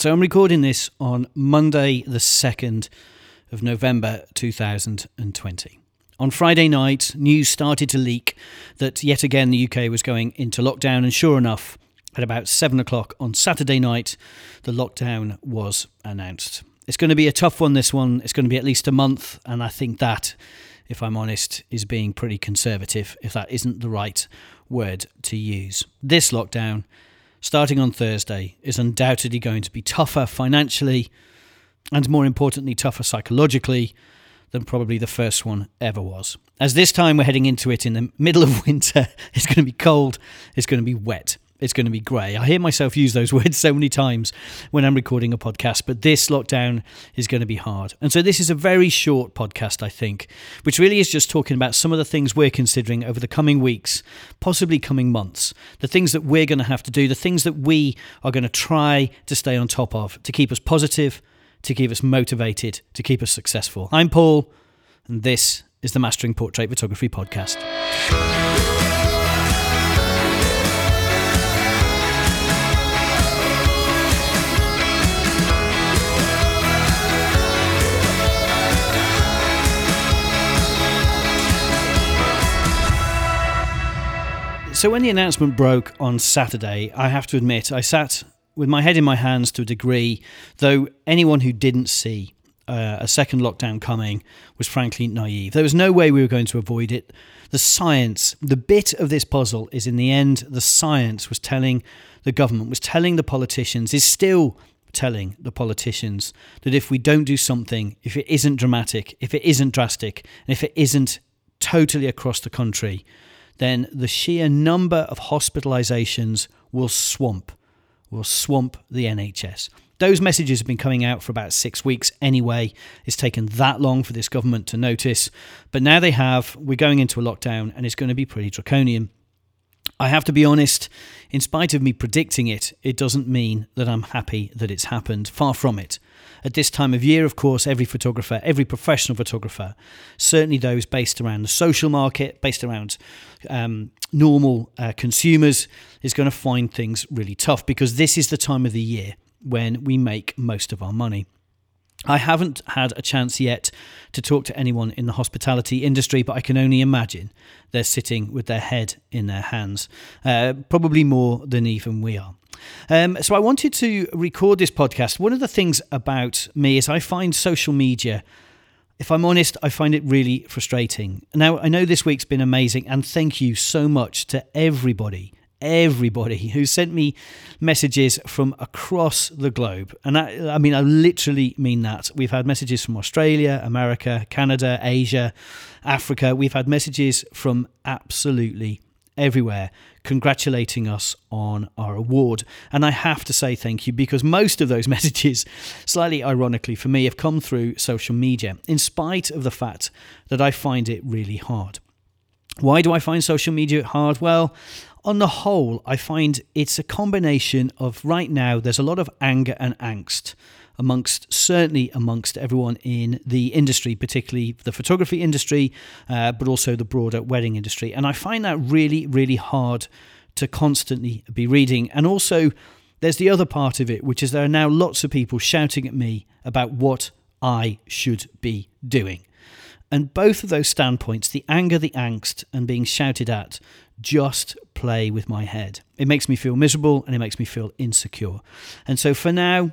So I'm recording this on Monday, the 2nd of November 2020. On Friday night, news started to leak that yet again the UK was going into lockdown, and sure enough, at about 7 o'clock on Saturday night, the lockdown was announced. It's going to be a tough one, this one. It's going to be at least a month, and I think that, if I'm honest, is being pretty conservative, if that isn't the right word to use. This lockdown, starting on Thursday, is undoubtedly going to be tougher financially and, more importantly, tougher psychologically than probably the first one ever was. As this time we're heading into it in the middle of winter, it's going to be cold, it's going to be wet, it's going to be grey. I hear myself use those words so many times when I'm recording a podcast, but this lockdown is going to be hard. And so this is a very short podcast, I think, which really is just talking about some of the things we're considering over the coming weeks, possibly coming months, the things that we're going to have to do, the things that we are going to try to stay on top of to keep us positive to keep us motivated, to keep us successful. I'm Paul, and this is the Mastering Portrait Photography Podcast. So, when the announcement broke on Saturday, I have to admit, I sat with my head in my hands to a degree, though anyone who didn't see uh, a second lockdown coming was frankly naive. There was no way we were going to avoid it. The science, the bit of this puzzle is in the end, the science was telling the government, was telling the politicians, is still telling the politicians that if we don't do something, if it isn't dramatic, if it isn't drastic, and if it isn't totally across the country, then the sheer number of hospitalizations will swamp will swamp the NHS. Those messages have been coming out for about six weeks anyway. It's taken that long for this government to notice. But now they have. We're going into a lockdown and it's going to be pretty draconian. I have to be honest, in spite of me predicting it, it doesn't mean that I'm happy that it's happened. Far from it. At this time of year, of course, every photographer, every professional photographer, certainly those based around the social market, based around um, normal uh, consumers, is going to find things really tough because this is the time of the year when we make most of our money. I haven't had a chance yet to talk to anyone in the hospitality industry, but I can only imagine they're sitting with their head in their hands, uh, probably more than even we are. Um, so I wanted to record this podcast. One of the things about me is I find social media if I'm honest, I find it really frustrating. Now, I know this week's been amazing, and thank you so much to everybody everybody who sent me messages from across the globe. And I, I mean, I literally mean that. We've had messages from Australia, America, Canada, Asia, Africa. We've had messages from absolutely everywhere congratulating us on our award. And I have to say thank you because most of those messages, slightly ironically for me, have come through social media, in spite of the fact that I find it really hard. Why do I find social media hard? Well, on the whole, I find it's a combination of right now, there's a lot of anger and angst amongst certainly amongst everyone in the industry, particularly the photography industry, uh, but also the broader wedding industry. And I find that really, really hard to constantly be reading. And also, there's the other part of it, which is there are now lots of people shouting at me about what I should be doing. And both of those standpoints, the anger, the angst, and being shouted at, just play with my head. It makes me feel miserable and it makes me feel insecure. And so for now,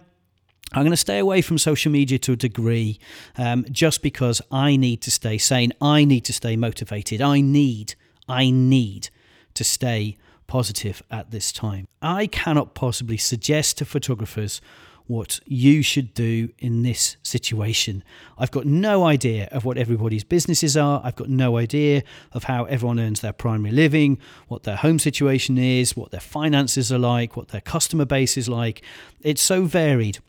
I'm going to stay away from social media to a degree um, just because I need to stay sane. I need to stay motivated. I need, I need to stay positive at this time. I cannot possibly suggest to photographers what you should do in this situation. I've got no idea of what everybody's businesses are. I've got no idea of how everyone earns their primary living, what their home situation is, what their finances are like, what their customer base is like. It's so varied.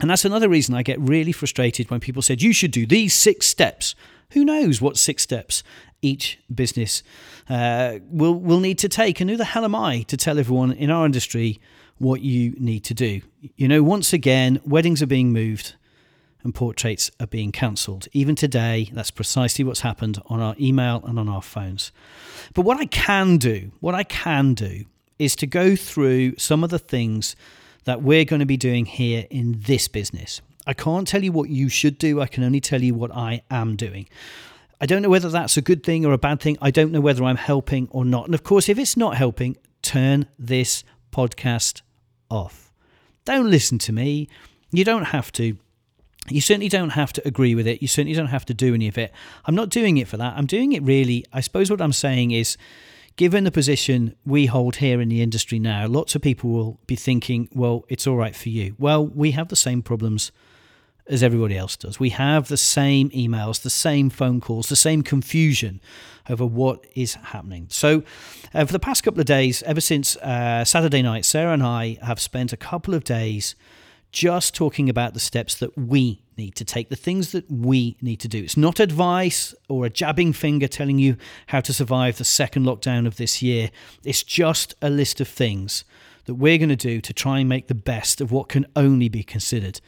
And that's another reason I get really frustrated when people said, you should do these six steps. Who knows what six steps each business uh, will, will need to take? And who the hell am I to tell everyone in our industry what you need to do? You know, once again, weddings are being moved and portraits are being cancelled. Even today, that's precisely what's happened on our email and on our phones. But what I can do, what I can do, is to go through some of the things that we're going to be doing here in this business. I can't tell you what you should do, I can only tell you what I am doing. I don't know whether that's a good thing or a bad thing. I don't know whether I'm helping or not. And of course, if it's not helping, turn this podcast off. Don't listen to me. You don't have to. You certainly don't have to agree with it. You certainly don't have to do any of it. I'm not doing it for that. I'm doing it really. I suppose what I'm saying is given the position we hold here in the industry now, lots of people will be thinking, well, it's all right for you. Well, we have the same problems as everybody else does. We have the same emails, the same phone calls, the same confusion over what is happening. So, uh, for the past couple of days, ever since uh, Saturday night, Sarah and I have spent a couple of days just talking about the steps that we need to take, the things that we need to do. It's not advice or a jabbing finger telling you how to survive the second lockdown of this year. It's just a list of things that we're going to do to try and make the best of what can only be considered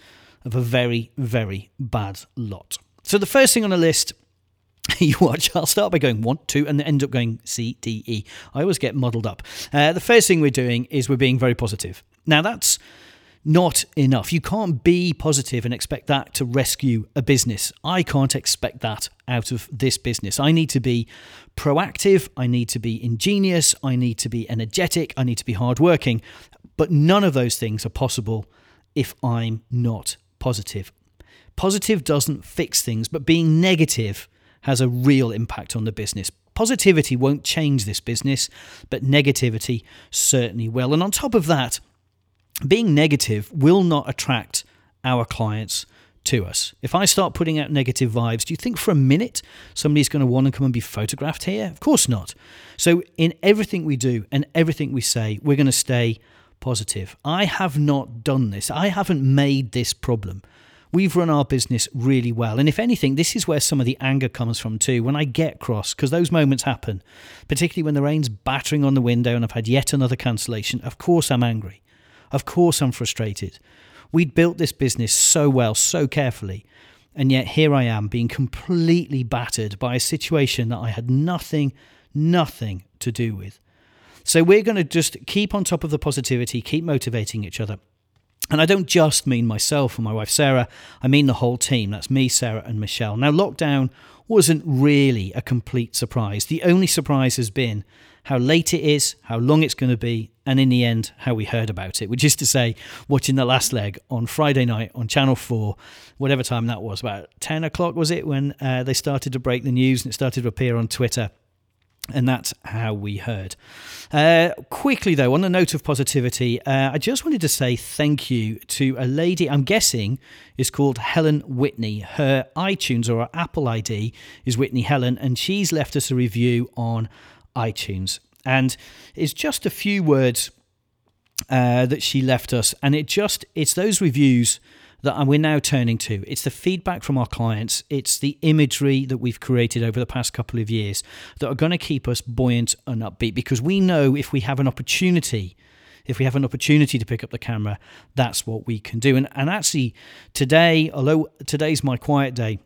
of a very, very bad lot. So the first thing on the list you watch, I'll start by going one, two, and end up going C, D, E. I always get muddled up. Uh, the first thing we're doing is we're being very positive. Now, that's not enough. You can't be positive and expect that to rescue a business. I can't expect that out of this business. I need to be proactive, I need to be ingenious, I need to be energetic, I need to be hardworking. But none of those things are possible if I'm not positive. Positive doesn't fix things, but being negative has a real impact on the business. Positivity won't change this business, but negativity certainly will. And on top of that, being negative will not attract our clients to us. If I start putting out negative vibes, do you think for a minute somebody's going to want to come and be photographed here? Of course not. So, in everything we do and everything we say, we're going to stay positive. I have not done this, I haven't made this problem. We've run our business really well. And if anything, this is where some of the anger comes from too. When I get cross, because those moments happen, particularly when the rain's battering on the window and I've had yet another cancellation, of course I'm angry. Of course, I'm frustrated. We'd built this business so well, so carefully, and yet here I am being completely battered by a situation that I had nothing, nothing to do with. So we're going to just keep on top of the positivity, keep motivating each other. And I don't just mean myself and my wife Sarah, I mean the whole team. That's me, Sarah, and Michelle. Now, lockdown wasn't really a complete surprise. The only surprise has been how late it is, how long it's going to be, and in the end, how we heard about it, which is to say, watching the last leg on Friday night on Channel 4, whatever time that was, about 10 o'clock was it, when uh, they started to break the news and it started to appear on Twitter. And that's how we heard. Uh, quickly, though, on the note of positivity, uh, I just wanted to say thank you to a lady I'm guessing is called Helen Whitney. Her iTunes or her Apple ID is Whitney Helen, and she's left us a review on iTunes. And it's just a few words uh, that she left us, and it just it's those reviews that we're now turning to. It's the feedback from our clients, it's the imagery that we've created over the past couple of years that are going to keep us buoyant and upbeat because we know if we have an opportunity. If we have an opportunity to pick up the camera, that's what we can do. And, and actually, today, although today's my quiet day,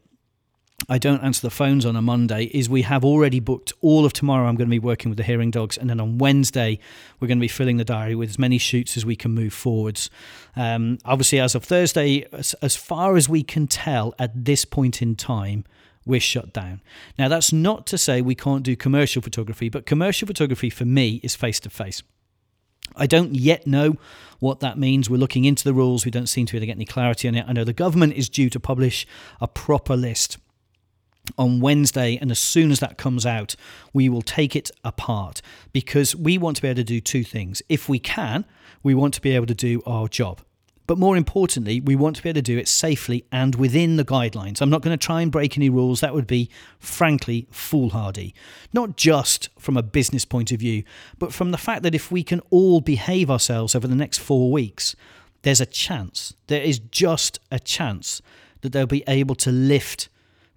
I don't answer the phones on a Monday is we have already booked all of tomorrow. I'm going to be working with the hearing dogs, and then on Wednesday we're going to be filling the diary with as many shoots as we can move forwards. Um, obviously, as of Thursday, as, as far as we can tell at this point in time, we're shut down. Now, that's not to say we can't do commercial photography, but commercial photography for me is face to face. I don't yet know what that means. We're looking into the rules. We don't seem to be able to get any clarity on it. I know the government is due to publish a proper list on Wednesday, and as soon as that comes out, we will take it apart because we want to be able to do two things. If we can, we want to be able to do our job. But more importantly, we want to be able to do it safely and within the guidelines. I'm not going to try and break any rules. That would be, frankly, foolhardy. Not just from a business point of view, but from the fact that if we can all behave ourselves over the next four weeks, there's a chance, there is just a chance that they'll be able to lift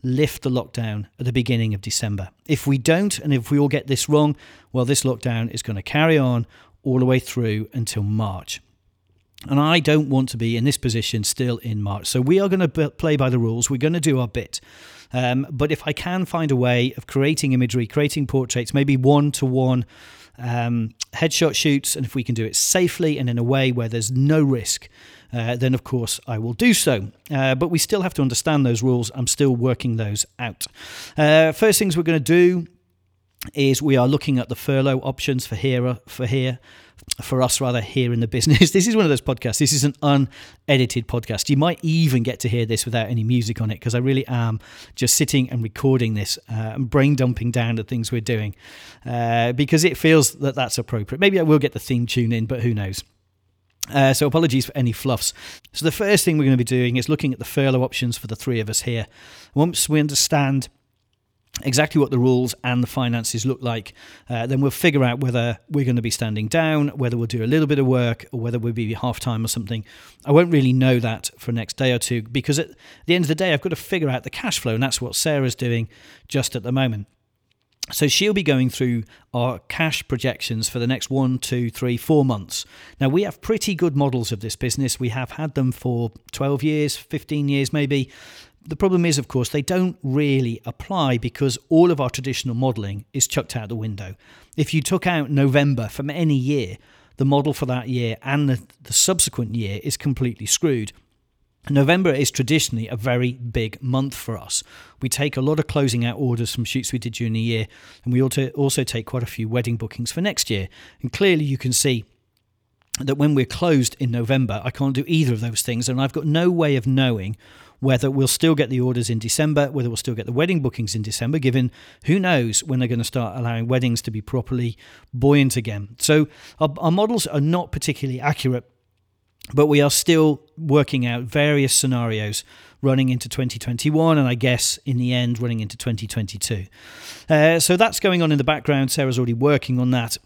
lift the lockdown at the beginning of December. If we don't, and if we all get this wrong, well, this lockdown is going to carry on all the way through until March. And I don't want to be in this position still in March. So we are going to play by the rules. We're going to do our bit. Um, but if I can find a way of creating imagery, creating portraits, maybe one to one headshot shoots, and if we can do it safely and in a way where there's no risk, uh, then of course I will do so. Uh, but we still have to understand those rules. I'm still working those out. Uh, first things we're going to do is we are looking at the furlough options for here for here for us rather here in the business this is one of those podcasts this is an unedited podcast you might even get to hear this without any music on it because i really am just sitting and recording this uh, and brain dumping down the things we're doing uh, because it feels that that's appropriate maybe i will get the theme tune in but who knows uh, so apologies for any fluffs. So the first thing we're going to be doing is looking at the furlough options for the three of us here. Once we understand exactly what the rules and the finances look like, uh, then we'll figure out whether we're going to be standing down, whether we'll do a little bit of work, or whether we'll be half time or something. I won't really know that for next day or two because at the end of the day, I've got to figure out the cash flow, and that's what Sarah's doing just at the moment. So she'll be going through our cash projections for the next one, two, three, four months. Now, we have pretty good models of this business. We have had them for 12 years, 15 years maybe. The problem is, of course, they don't really apply because all of our traditional modelling is chucked out the window. If you took out November from any year, the model for that year and the, the subsequent year is completely screwed. November is traditionally a very big month for us. We take a lot of closing out orders from shoots we did during the year, and we also take quite a few wedding bookings for next year. And clearly, you can see that when we're closed in November, I can't do either of those things, and I've got no way of knowing whether we'll still get the orders in December, whether we'll still get the wedding bookings in December, given who knows when they're going to start allowing weddings to be properly buoyant again. So our, our models are not particularly accurate, but we are still working out various scenarios running into 2021 and I guess in the end running into 2022. Uh, so that's going on in the background. Sarah's already working on that.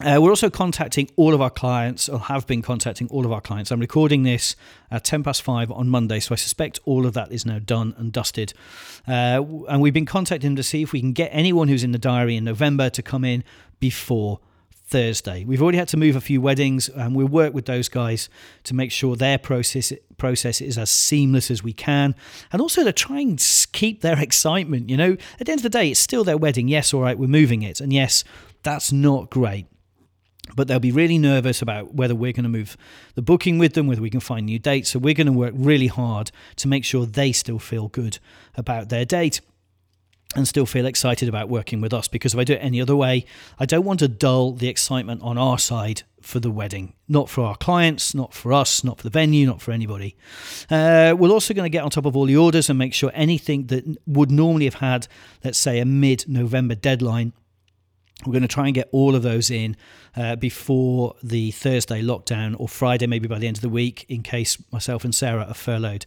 Uh, we're also contacting all of our clients, or have been contacting all of our clients. I'm recording this at 10 past 5 on Monday, so I suspect all of that is now done and dusted. Uh, and we've been contacting them to see if we can get anyone who's in the diary in November to come in before Thursday. We've already had to move a few weddings, and we'll work with those guys to make sure their process process is as seamless as we can, and also to try and keep their excitement. You know, at the end of the day, it's still their wedding. Yes, all right, we're moving it, and yes, that's not great but they'll be really nervous about whether we're going to move the booking with them, whether we can find new dates. So we're going to work really hard to make sure they still feel good about their date and still feel excited about working with us because if I do it any other way, I don't want to dull the excitement on our side for the wedding. Not for our clients, not for us, not for the venue, not for anybody. Uh, we're also going to get on top of all the orders and make sure anything that would normally have had, let's say, a mid November deadline we're going to try and get all of those in uh, before the Thursday lockdown or Friday, maybe by the end of the week, in case myself and Sarah are furloughed.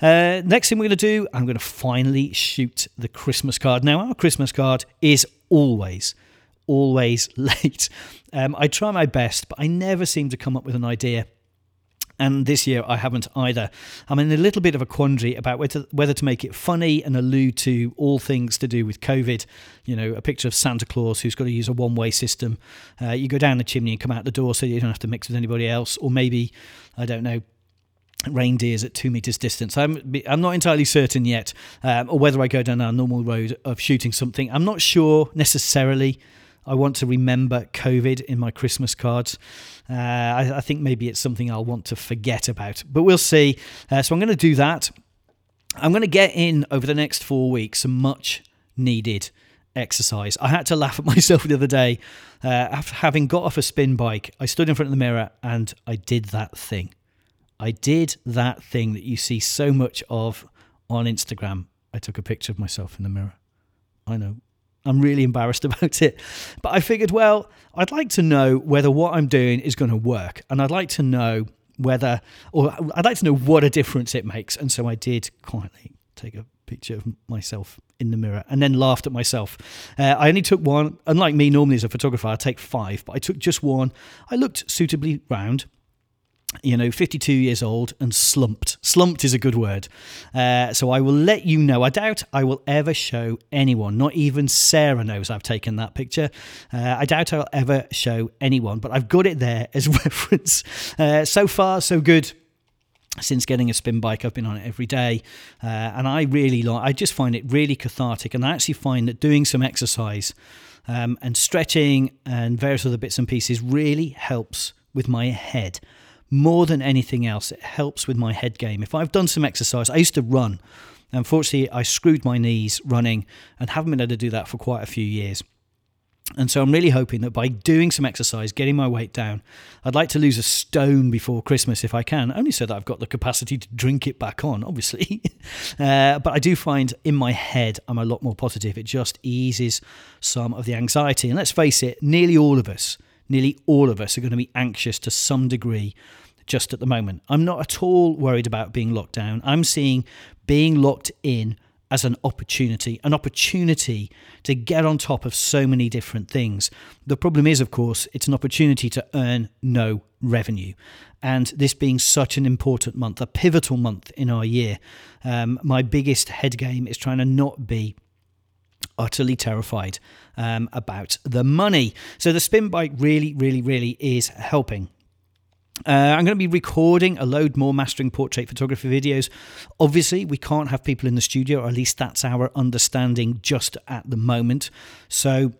Uh, next thing we're going to do, I'm going to finally shoot the Christmas card. Now, our Christmas card is always, always late. Um, I try my best, but I never seem to come up with an idea and this year I haven't either. I'm in a little bit of a quandary about whether, whether to make it funny and allude to all things to do with COVID. You know, a picture of Santa Claus who's got to use a one way system. Uh, you go down the chimney and come out the door so you don't have to mix with anybody else. Or maybe, I don't know, reindeers at two meters distance. I'm I'm not entirely certain yet, um, or whether I go down our normal road of shooting something. I'm not sure necessarily. I want to remember COVID in my Christmas cards. Uh, I, I, think maybe it's something I'll want to forget about, but we'll see. Uh, so I'm going to do that. I'm going to get in over the next four weeks some much needed exercise. I had to laugh at myself the other day. Uh, after having got off a spin bike, I stood in front of the mirror and I did that thing. I did that thing that you see so much of on Instagram. I took a picture of myself in the mirror. I know I'm really embarrassed about it. But I figured, well, I'd like to know whether what I'm doing is going to work. And I'd like to know whether, or I'd like to know what a difference it makes. And so I did quietly take a picture of myself in the mirror and then laughed at myself. Uh, I only took one. Unlike me, normally as a photographer, I take five, but I took just one. I looked suitably round you know, 52 years old and slumped. Slumped is a good word. Uh, so I will let you know. I doubt I will ever show anyone, not even Sarah knows I've taken that picture. Uh, I doubt I'll ever show anyone, but I've got it there as reference. Uh, so far, so good. since getting a spin bike i've been on it every day uh, and i really like i just find it really cathartic and i actually find that doing some exercise um, and stretching and various other bits and pieces really helps with my head more than anything else it helps with my head game if i've done some exercise i used to run unfortunately i screwed my knees running and haven't been able to do that for quite a few years and so I'm really hoping that by doing some exercise, getting my weight down, I'd like to lose a stone before Christmas if I can, only so that I've got the capacity to drink it back on, obviously. uh, but I do find in my head I'm a lot more positive. It just eases some of the anxiety. And let's face it, nearly all of us, nearly all of us are going to be anxious to some degree just at the moment. I'm not at all worried about being locked down. I'm seeing being locked in as an opportunity, an opportunity to get on top of so many different things. The problem is, of course, it's an opportunity to earn no revenue. And this being such an important month, a pivotal month in our year, um, my biggest head game is trying to not be utterly terrified um, about the money. So the spin bike really, really, really is helping. Uh, I'm going to be recording a load more mastering portrait photography videos. Obviously, we can't have people in the studio, or at least that's our understanding just at the moment. So,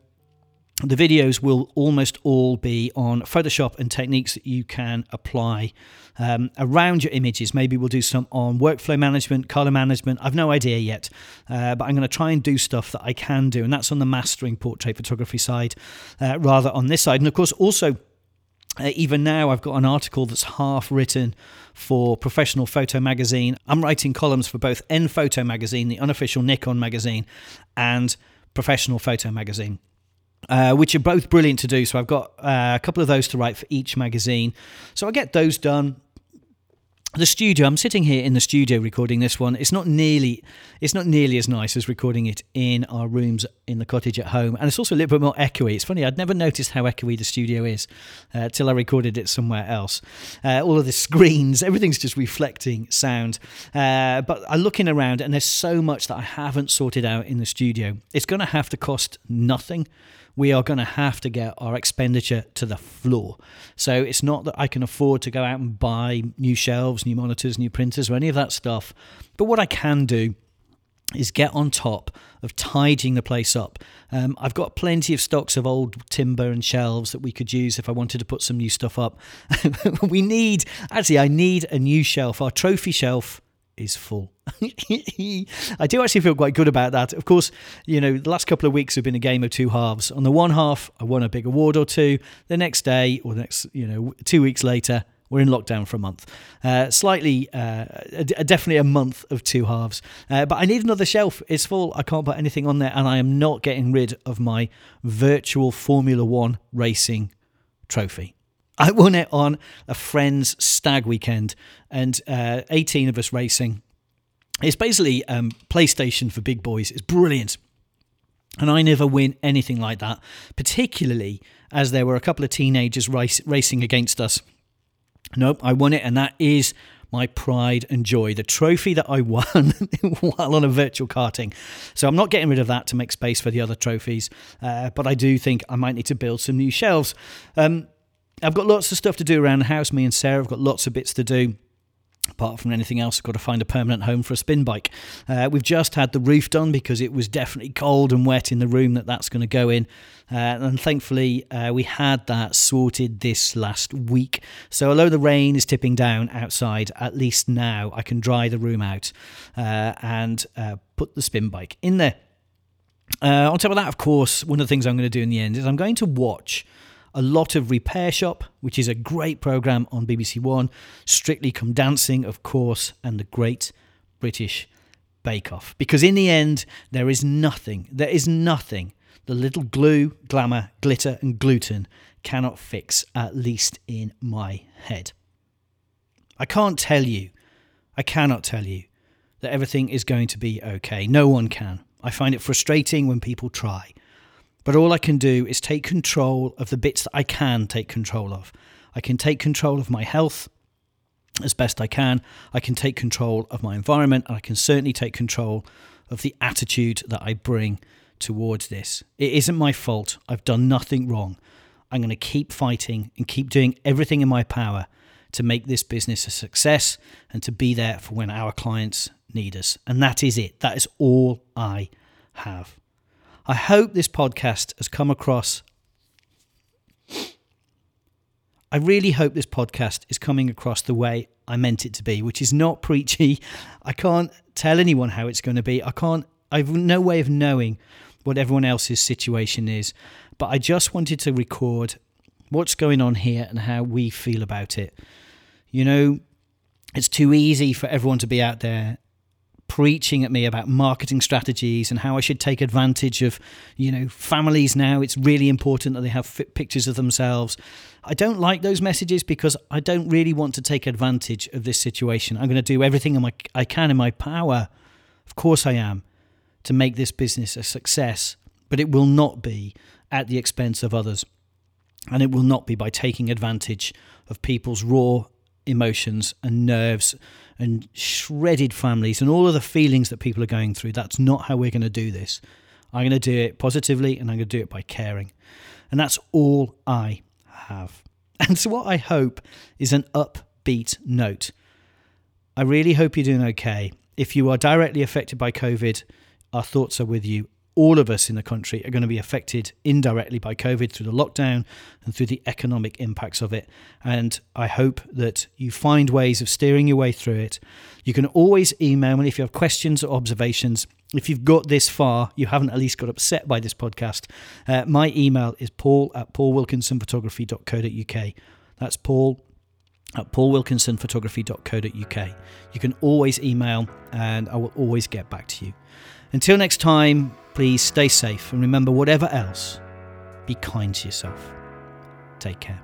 the videos will almost all be on Photoshop and techniques that you can apply um, around your images. Maybe we'll do some on workflow management, color management. I've no idea yet, uh, but I'm going to try and do stuff that I can do, and that's on the mastering portrait photography side, uh, rather on this side. And of course, also uh, even now, I've got an article that's half written for Professional Photo Magazine. I'm writing columns for both N Photo Magazine, the unofficial Nikon magazine, and Professional Photo Magazine. Uh, which are both brilliant to do. So I've got uh, a couple of those to write for each magazine. So I get those done. The studio i'm sitting here in the studio recording this one. It's not nearly it's not nearly as nice as recording it in our rooms in the cottage at home. And it's also a little bit more echoey. It's funny i'd never noticed how echoey the studio is uh, till i recorded it somewhere else. Uh, all of the screens everything's just reflecting sound. Uh, but i'm looking around and there's so much that i haven't sorted out in the studio. It's going to have to cost nothing we are going to have to get our expenditure to the floor. So it's not that I can afford to go out and buy new shelves, new monitors, new printers, or any of that stuff. But what I can do is get on top of tidying the place up. Um, I've got plenty of stocks of old timber and shelves that we could use if I wanted to put some new stuff up. we need, actually, I need a new shelf. Our trophy shelf is full. I do actually feel quite good about that. Of course, you know, the last couple of weeks have been a game of two halves. On the one half, I won a big award or two. The next day, or the next, you know, two weeks later, we're in lockdown for a month. Uh, slightly, uh, definitely a month of two halves. Uh, but I need another shelf. It's full. I can't put anything on there, and I am not getting rid of my virtual Formula One racing trophy. I won it on a friend's stag weekend, and uh, 18 of us racing. It's basically um, PlayStation for big boys. It's brilliant. And I never win anything like that, particularly as there were a couple of teenagers race, racing against us. Nope, I won it, and that is my pride and joy. The trophy that I won while on a virtual karting. So I'm not getting rid of that to make space for the other trophies, uh, but I do think I might need to build some new shelves. Um, I've got lots of stuff to do around the house. Me and Sarah have got lots of bits to do. Apart from anything else, I've got to find a permanent home for a spin bike. Uh, we've just had the roof done because it was definitely cold and wet in the room that that's going to go in. Uh, and thankfully, uh, we had that sorted this last week. So, although the rain is tipping down outside, at least now I can dry the room out uh, and uh, put the spin bike in there. Uh, on top of that, of course, one of the things I'm going to do in the end is I'm going to watch a lot of Repair Shop, which is a great program on BBC One, Strictly Come Dancing, of course, and the Great British Bake Off. Because in the end, there is nothing, there is nothing the little glue, glamour, glitter, and gluten cannot fix, at least in my head. I can't tell you, I cannot tell you that everything is going to be okay. No one can. I find it frustrating when people try. But all I can do is take control of the bits that I can take control of. I can take control of my health as best I can. I can take control of my environment, and I can certainly take control of the attitude that I bring towards this. It isn't my fault. I've done nothing wrong. I'm going to keep fighting and keep doing everything in my power to make this business a success and to be there for when our clients need us. And that is it. That is all I have. I hope this podcast has come across. I really hope this podcast is coming across the way I meant it to be, which is not preachy. I can't tell anyone how it's going to be. I can't, I've no way of knowing what everyone else's situation is. But I just wanted to record what's going on here and how we feel about it. You know, it's too easy for everyone to be out there preaching at me about marketing strategies and how I should take advantage of, you know, families now. It's really important that they have pictures of themselves. I don't like those messages because I don't really want to take advantage of this situation. I'm going to do everything my, I can in my power. Of course I am to make this business a success, but it will not be at the expense of others. And it will not be by taking advantage of people's raw emotions and nerves and shredded families and all of the feelings that people are going through. That's not how we're going to do this. I'm going to do it positively and I'm going to do it by caring. And that's all I have. And so, what I hope is an upbeat note. I really hope you're doing okay. If you are directly affected by COVID, our thoughts are with you all of us in the country are going to be affected indirectly by COVID through the lockdown and through the economic impacts of it. And I hope that you find ways of steering your way through it. You can always email me if you have questions or observations. If you've got this far, you haven't at least got upset by this podcast. Uh, my email is paul at paulwilkinsonphotography.co.uk. That's paul at paulwilkinsonphotography.co.uk. You can always email and I will always get back to you. Until next time, please stay safe and remember whatever else, be kind to yourself. Take care.